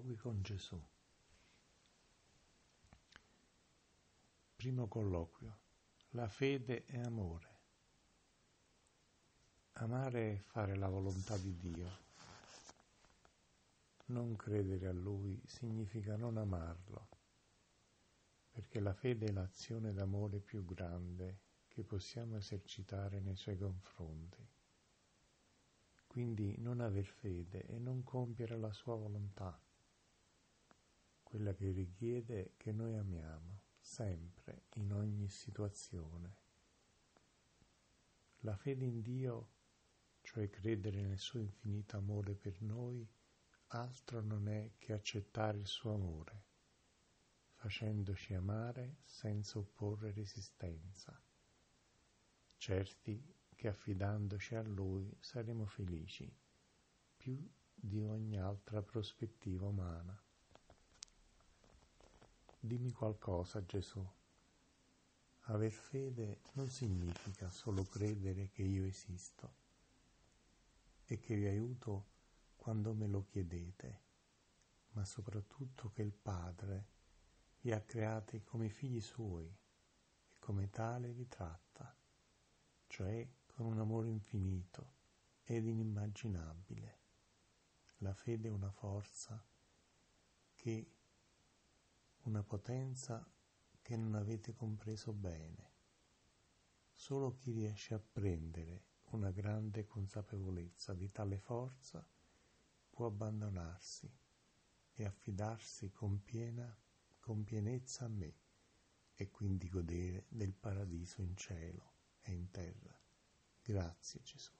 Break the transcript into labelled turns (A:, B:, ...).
A: colloqui con Gesù. Primo colloquio. La fede è amore. Amare è fare la volontà di Dio. Non credere a Lui significa non amarlo, perché la fede è l'azione d'amore più grande che possiamo esercitare nei Suoi confronti. Quindi non aver fede e non compiere la sua volontà, quella che richiede che noi amiamo, sempre, in ogni situazione. La fede in Dio, cioè credere nel suo infinito amore per noi, altro non è che accettare il suo amore, facendoci amare senza opporre resistenza, certi che affidandoci a Lui saremo felici più di ogni altra prospettiva umana. Dimmi qualcosa, Gesù. Aver fede non significa solo credere che io esisto e che vi aiuto quando me lo chiedete, ma soprattutto che il Padre vi ha creati come figli suoi e come tale vi tratta, cioè con un amore infinito ed inimmaginabile. La fede è una forza che, una potenza che non avete compreso bene. Solo chi riesce a prendere una grande consapevolezza di tale forza può abbandonarsi e affidarsi con piena con pienezza a me e quindi godere del paradiso in cielo e in terra. Grazie Gesù.